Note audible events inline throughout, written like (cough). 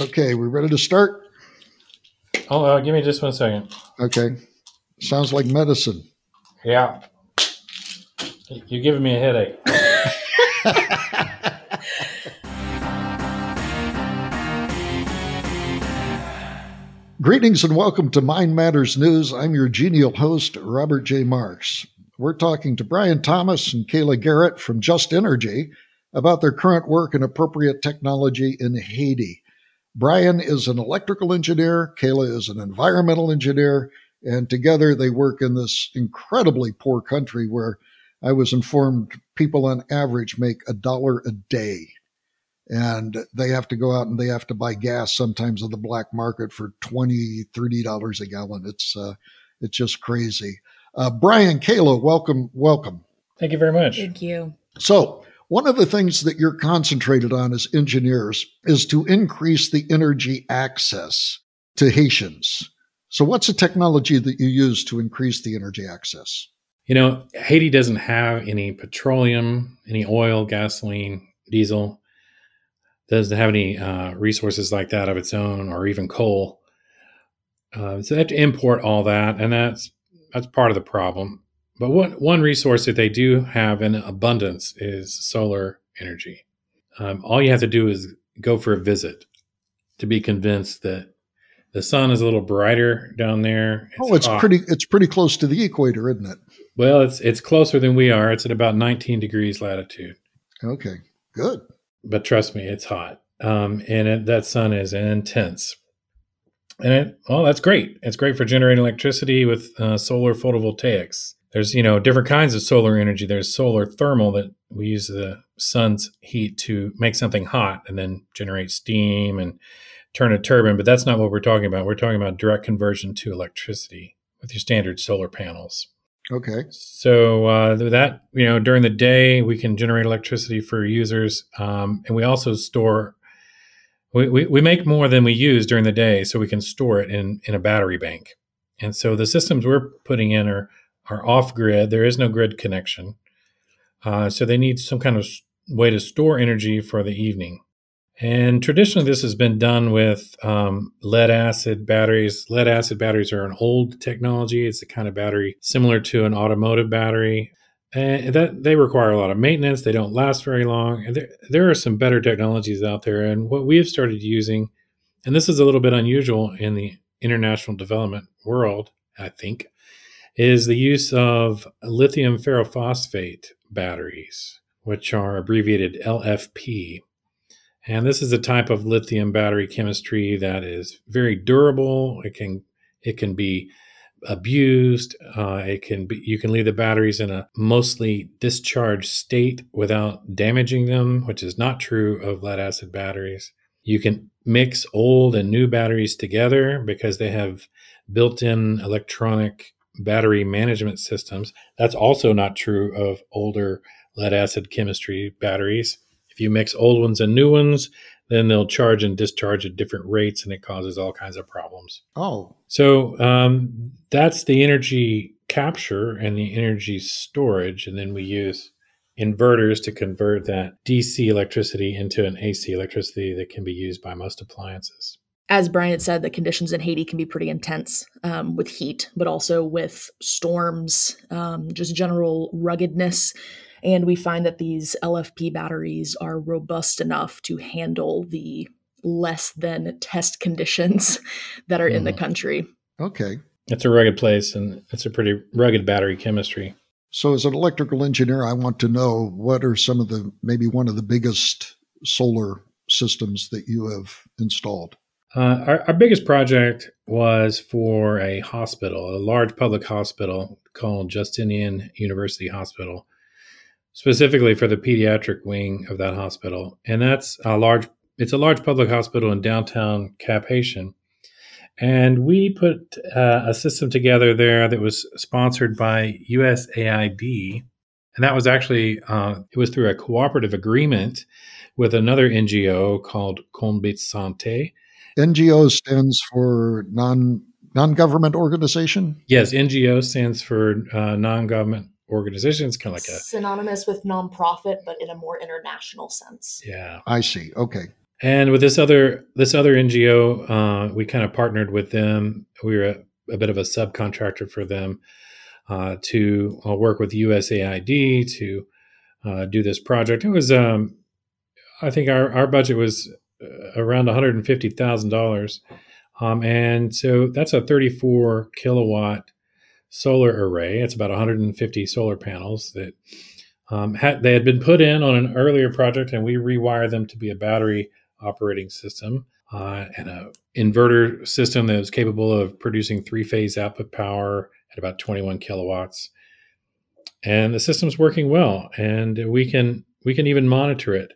Okay, we're ready to start? Oh, uh, give me just one second. Okay. Sounds like medicine. Yeah. You're giving me a headache. (laughs) Greetings and welcome to Mind Matters News. I'm your genial host, Robert J. Marks. We're talking to Brian Thomas and Kayla Garrett from Just Energy about their current work in appropriate technology in Haiti. Brian is an electrical engineer, Kayla is an environmental engineer, and together they work in this incredibly poor country where I was informed people on average make a dollar a day and they have to go out and they have to buy gas sometimes on the black market for 20 30 dollars a gallon it's uh, it's just crazy uh, brian kayla welcome welcome Thank you very much. Thank you. so one of the things that you're concentrated on as engineers is to increase the energy access to haitians so what's the technology that you use to increase the energy access You know, Haiti doesn't have any petroleum, any oil, gasoline, diesel. Doesn't have any uh, resources like that of its own, or even coal. Uh, so they have to import all that, and that's that's part of the problem. But one one resource that they do have in abundance is solar energy. Um, all you have to do is go for a visit to be convinced that the sun is a little brighter down there. oh it's hot. pretty it's pretty close to the equator isn't it Well, it's it's closer than we are. It's at about 19 degrees latitude. okay good But trust me, it's hot. Um, and it, that sun is intense. And it, well, that's great. It's great for generating electricity with uh, solar photovoltaics. There's you know different kinds of solar energy. There's solar thermal that we use the sun's heat to make something hot and then generate steam and turn a turbine. But that's not what we're talking about. We're talking about direct conversion to electricity with your standard solar panels. okay So uh, that you know, during the day we can generate electricity for users, um, and we also store. We, we, we make more than we use during the day, so we can store it in in a battery bank. And so the systems we're putting in are are off grid. There is no grid connection, uh, so they need some kind of way to store energy for the evening. And traditionally, this has been done with um, lead acid batteries. Lead acid batteries are an old technology. It's a kind of battery similar to an automotive battery. And that they require a lot of maintenance. They don't last very long. And there, there are some better technologies out there. And what we have started using, and this is a little bit unusual in the international development world, I think, is the use of lithium ferrophosphate batteries, which are abbreviated LFP. And this is a type of lithium battery chemistry that is very durable. It can it can be abused. Uh, it can be you can leave the batteries in a mostly discharged state without damaging them, which is not true of lead acid batteries. You can mix old and new batteries together because they have built-in electronic battery management systems. That's also not true of older lead acid chemistry batteries. If you mix old ones and new ones, then they'll charge and discharge at different rates, and it causes all kinds of problems. oh So um, that's the energy capture and the energy storage, and then we use inverters to convert that DC electricity into an AC electricity that can be used by most appliances. As Brian had said, the conditions in Haiti can be pretty intense um, with heat, but also with storms, um, just general ruggedness. And we find that these LFP batteries are robust enough to handle the less than test conditions (laughs) that are in the Mhm. country. okay It's a rugged place, and it's a pretty rugged battery chemistry. So, as an electrical engineer, I want to know what are some of the maybe one of the biggest solar systems that you have installed. Uh, our, our biggest project was for a hospital, a large public hospital called Justinian University Hospital, specifically for the pediatric wing of that hospital. And that's a large, it's a large public hospital in downtown Cap Haitian. And we put uh, a system together there that was sponsored by USAID. And that was actually, uh, it was through a cooperative agreement with another NGO called Konbit Santé. NGO stands for non non government organization. Yes, NGO stands for uh, non-government organizations, kind of like a synonymous with nonprofit, but in a more international sense. yeah. I see. Okay. And with this other this other NGO, uh, we kind of partnered with them. We were a, a bit of a subcontractor for them uh, to uh, work with USAID to uh, do this project. It was, um, I think, our our budget was around one hundred and fifty thousand dollars, um, and so that's a thirty four kilowatt solar array. It's about 150 solar panels that um, had, they had been put in on an earlier project, and we rewired them to be a battery operating system uh, and a inverter system that was capable of producing three phase output power at about 21 kilowatts. And the system's working well, and we can we can even monitor it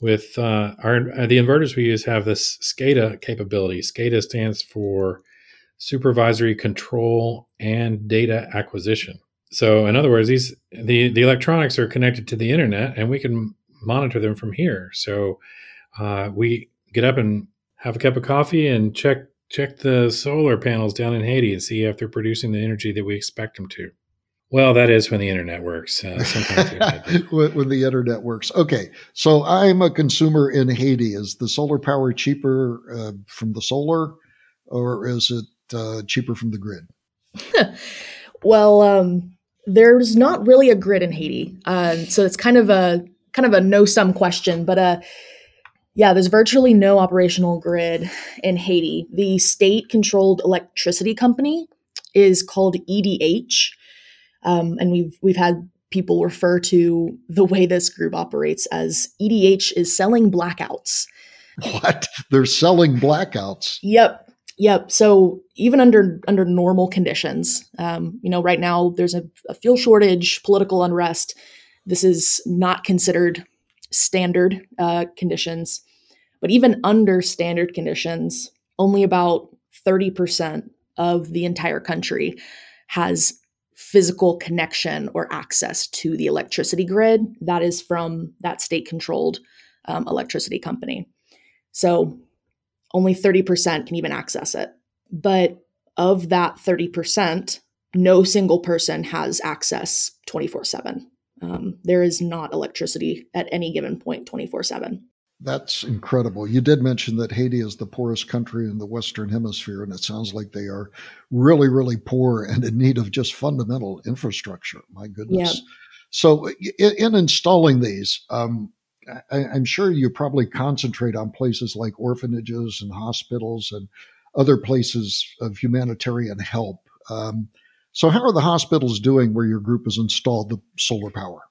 with uh, our uh, the inverters we use have this SCADA capability. SCADA stands for supervisory control and data acquisition. So, in other words, these the the electronics are connected to the internet, and we can monitor them from here. So, uh, we get up and have a cup of coffee and check check the solar panels down in Haiti and see if they're producing the energy that we expect them to. Well, that is when the internet works. Uh, (laughs) when, when, the internet works. Okay, so I'm a consumer in Haiti. Is the solar power cheaper uh, from the solar, or is it uh, cheaper from the grid? (laughs) well, um, there's not really a grid in Haiti, uh, so it's kind of a kind of a no sum question. But uh, yeah, there's virtually no operational grid in Haiti. The state controlled electricity company is called EDH, um, and we've we've had people refer to the way this group operates as EDH is selling blackouts. What? They're selling blackouts. Yep. Yep. So even under under normal conditions, um, you know, right now there's a, a, fuel shortage, political unrest. This is not considered standard uh, conditions, but even under standard conditions, only about thirty percent of the entire country has physical connection or access to the electricity grid that is from that state controlled um, electricity company. So only 30% can even access it. But of that 30%, no single person has access 24 um, 7. There is not electricity at any given point 24 7. That's incredible. You did mention that Haiti is the poorest country in the Western Hemisphere, and it sounds like they are really, really poor and in need of just fundamental infrastructure. My goodness. Yeah. So, in, in, installing these, um, I, am sure you probably concentrate on places like orphanages and hospitals and other places of humanitarian help. Um, so, how are the hospitals doing where your group has installed the solar power?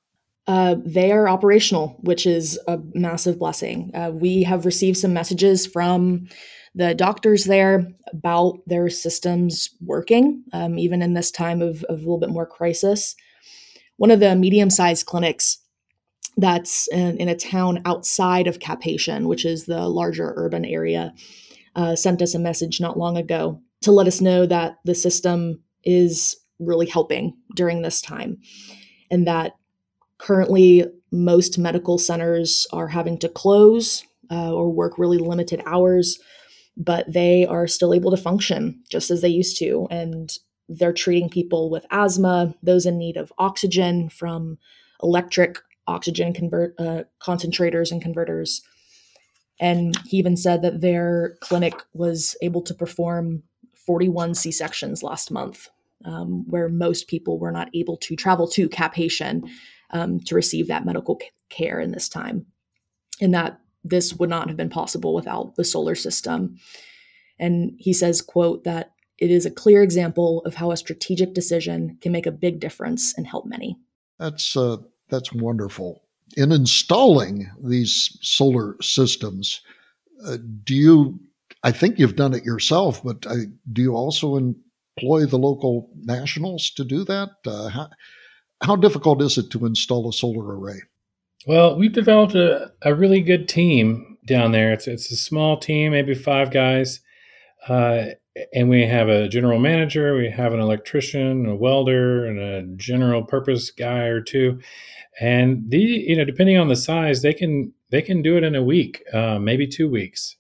Uh, they are operational, which is a massive blessing. Uh, we have received some messages from the doctors there about their systems working, um, even in this time of, of a little bit more crisis. One of the medium sized clinics that's in, in, a town outside of Cap Haitian, which is the larger urban area, uh, sent us a message not long ago to let us know that the system is really helping during this time and that currently most medical centers are having to close uh, or work really limited hours but they are still able to function just as they used to and they're treating people with asthma those in need of oxygen from electric oxygen convert uh, concentrators and converters. And he even said that their clinic was able to perform 41 C sections last month, um, where most people were not able to travel to Cap Haitian um, to receive that medical care in this time. And that this would not have been possible without the solar system. And he says, quote, that it is a clear example of how a strategic decision can make a big difference and help many. That's uh, that's wonderful. In installing these solar systems, uh, do you? I think you've done it yourself, but uh, do you also employ the local nationals to do that? Uh, how, how difficult is it to install a solar array? Well, we've developed a, a really good team down there. It's it's a small team, maybe five guys, uh, and we have a general manager, we have an electrician, a welder, and a general purpose guy or two, and the you know depending on the size they can they can do it in a week uh, maybe two weeks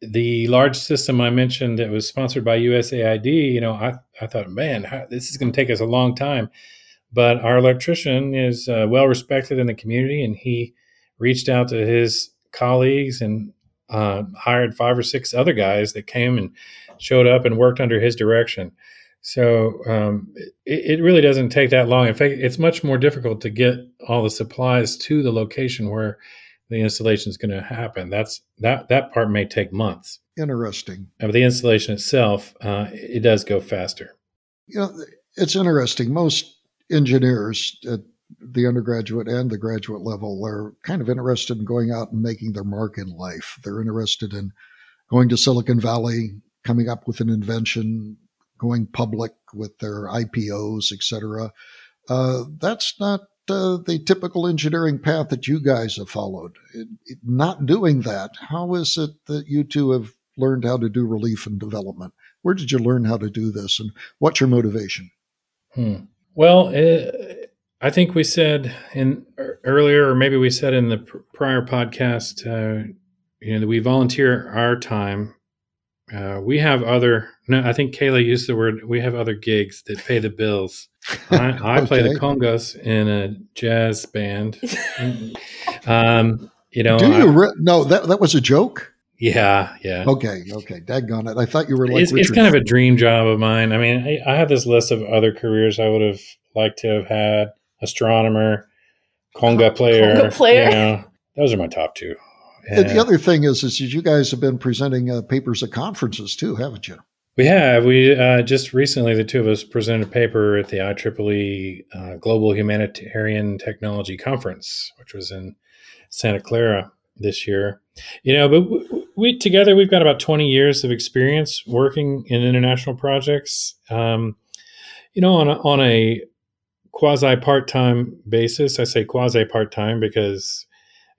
the large system i mentioned that was sponsored by usaid you know i, I thought man how, this is going to take us a long time but our electrician is uh, well respected in the community and he reached out to his colleagues and uh, hired five or six other guys that came and showed up and worked under his direction. So um, it, it, really doesn't take that long. In fact, it's much more difficult to get all the supplies to the location where the installation is going to happen. That's that that part may take months. Interesting. But the installation itself, uh, it does go faster. You know, it's interesting. Most engineers at the undergraduate and the graduate level are kind of interested in going out and making their mark in life. They're interested in going to Silicon Valley, coming up with an invention, going public with their IPOs, etc. Uh, that's not uh, the typical engineering path that you guys have followed. It, it, not doing that, how is it that you two have learned how to do relief and development? Where did you learn how to do this, and what's your motivation? Hmm. Well, uh, I think we said in earlier, or maybe we said in the pr- prior podcast, uh, you know, that we volunteer our time uh, we have other. No, I think Kayla used the word. We have other gigs that pay the bills. I, I okay. (laughs) play the congas in a jazz band. (laughs) um, you know, do you? Re- no, that that was a joke. Yeah, yeah. Okay, okay. Daggone it! I thought you were like. It's, it's kind of a dream job of mine. I mean, I, I have this list of other careers I would have liked to have had: astronomer, conga player. Conga player. You know, those are my top two. And the other thing is, is you guys have been presenting uh, papers at conferences too, haven't you? We have. We uh, just recently, the two of us presented a paper at the IEEE uh, Global Humanitarian Technology Conference, which was in Santa Clara this year. You know, but we together we've got about twenty years of experience working in international projects. Um, you know, on a, on a quasi part time basis. I say quasi part time because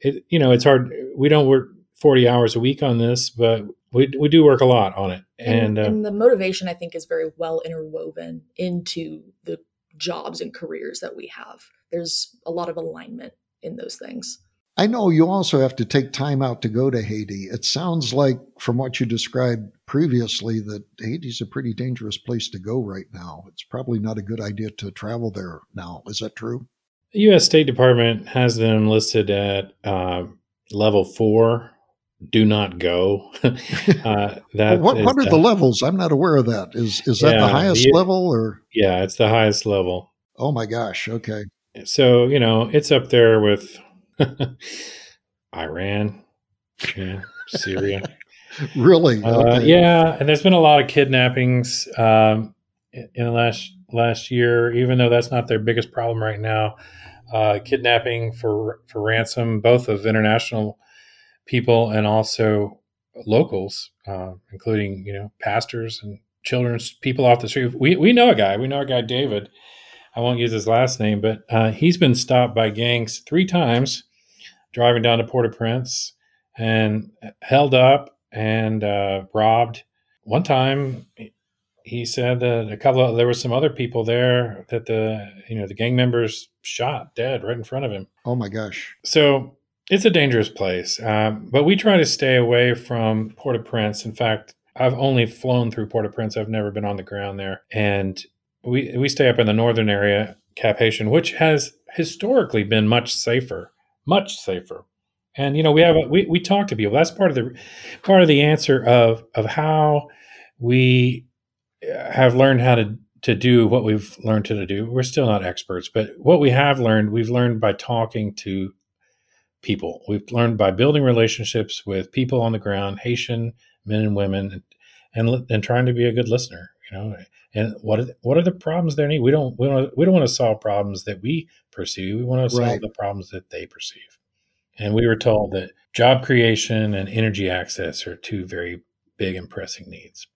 it you know it's hard. We don't work forty hours a week on this, but we we do work a lot on it. And, and, uh, and the motivation I think is very well interwoven into the jobs and careers that we have. There's a lot of alignment in those things. I know you also have to take time out to go to Haiti. It sounds like, from what you described previously, that Haiti's a pretty dangerous place to go right now. It's probably not a good idea to travel there now. Is that true? The U.S. State Department has them listed at uh, level four. Do not go. (laughs) uh, that what, what are the levels? I'm not aware of that. Is is that yeah, the highest the, level or? Yeah, it's the highest level. Oh my gosh! Okay. So you know it's up there with (laughs) Iran, yeah, Syria. (laughs) really? Uh, okay. Yeah, and there's been a lot of kidnappings um, in the last last year, even though that's not their biggest problem right now. Uh, kidnapping for for ransom, both of international people and also locals, uh, including you know pastors and children's people off the street. We we know a guy. We know a guy, David. I won't use his last name, but uh, he's been stopped by gangs three times driving down to Port-au-Prince and held up and uh, robbed. One time, he said that a couple of there were some other people there that the you know the gang members shot dead right in front of him. Oh my gosh! So it's a dangerous place, um, but we try to stay away from Port-au-Prince. In fact, I've only flown through Port-au-Prince. I've never been on the ground there, and we we stay up in the northern area, Cap Haitian, which has historically been much safer, much safer. And you know we have a, we we talk to people. That's part of the part of the answer of of how we uh, have learned how to to do what we've learned to do. We're still not experts, but what we have learned, we've learned by talking to people. We've learned by building relationships with people on the ground, Haitian men and women, and and, and trying to be a good listener. You know, and what are the, what are the problems they need? We don't we don't we don't want to solve problems that we perceive. We want to solve right. the problems that they perceive. And we were told that job creation and energy access are two very big and pressing needs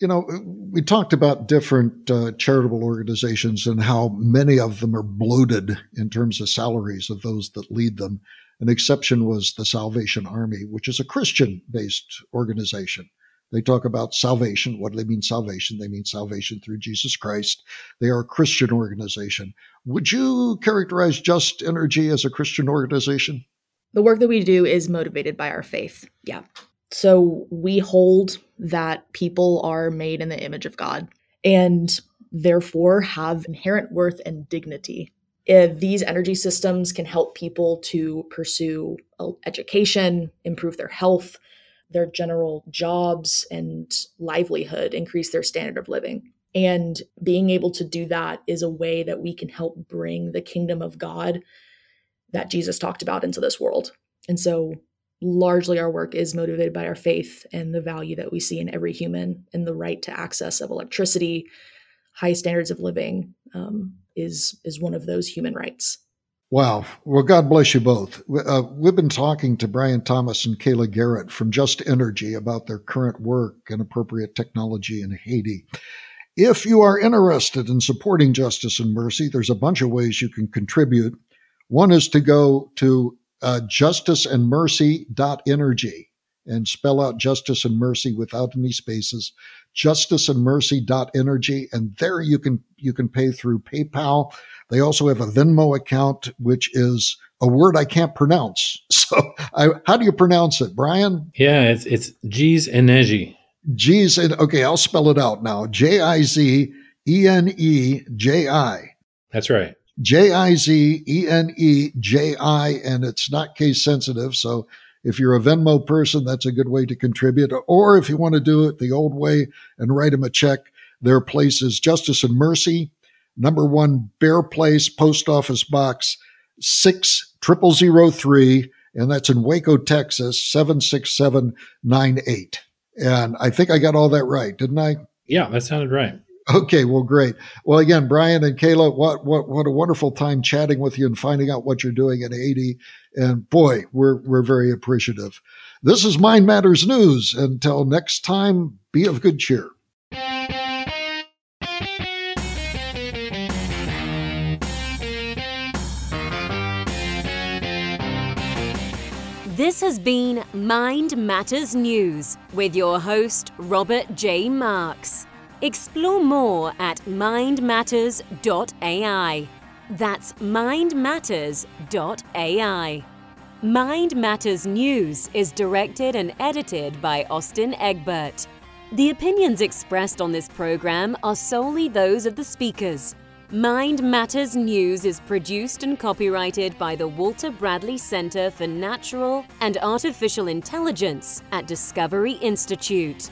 you know, we talked about different uh, charitable organizations and how many of them are bloated in terms of salaries of those that lead them. An exception was the Salvation Army, which is a Christian based organization. They talk about salvation. What do they mean salvation? They mean salvation through Jesus Christ. They are a Christian organization. Would you characterize Just Energy as a Christian organization? The work that we do is motivated by our faith. Yeah. So we hold that people are made in the image of God and therefore have inherent worth and dignity. If these energy systems can help people to pursue education, improve their health, their general jobs and livelihood, increase their standard of living. And being able to do that is a way that we can help bring the kingdom of God that Jesus talked about into this world. And so, largely, our work is motivated by our faith and the value that we see in every human and the right to access of electricity, high standards of living um, is is one of those human rights. Wow. Well, God bless you both. Uh, we've been talking to Brian Thomas and Kayla Garrett from Just Energy about their current work and appropriate technology in Haiti. If you are interested in supporting Justice and Mercy, there's a bunch of ways you can contribute. One is to go to uh, justiceandmercy.energy and spell out justice and mercy without any spaces justiceandmercy.energy and there you can you can pay through PayPal they also have a Venmo account, which is a word I can't pronounce. (laughs) So, I, how do you pronounce it, Brian? Yeah, it's it's Jiz Eneji. Jiz, okay, I'll spell it out now. J I Z E N E J I. That's right. J I Z E N E J I, and it's not case sensitive. So, if you're a Venmo person, that's a good way to contribute. Or if you want to do it the old way and write them a check, their place is Justice and Mercy, number one Bear Place Post Office Box six triple zero three, and that's in Waco, Texas seven six seven nine eight. And I think I got all that right, didn't I? Yeah, that sounded right. Okay, well, great. Well, again, Brian and Kayla, what what what a wonderful time chatting with you and finding out what you're doing in Haiti. And boy, we're we're very appreciative. This is Mind Matters News. Until next time, be of good cheer. This has been Mind Matters News with your host, Robert J. Marks. Explore more at mindmatters.ai. That's mindmatters.ai. Mind Matters News is directed and edited by Austin Egbert. The opinions expressed on this program are solely those of the speakers Mind Matters News is produced and copyrighted by the Walter Bradley Center for Natural and Artificial Intelligence at Discovery Institute.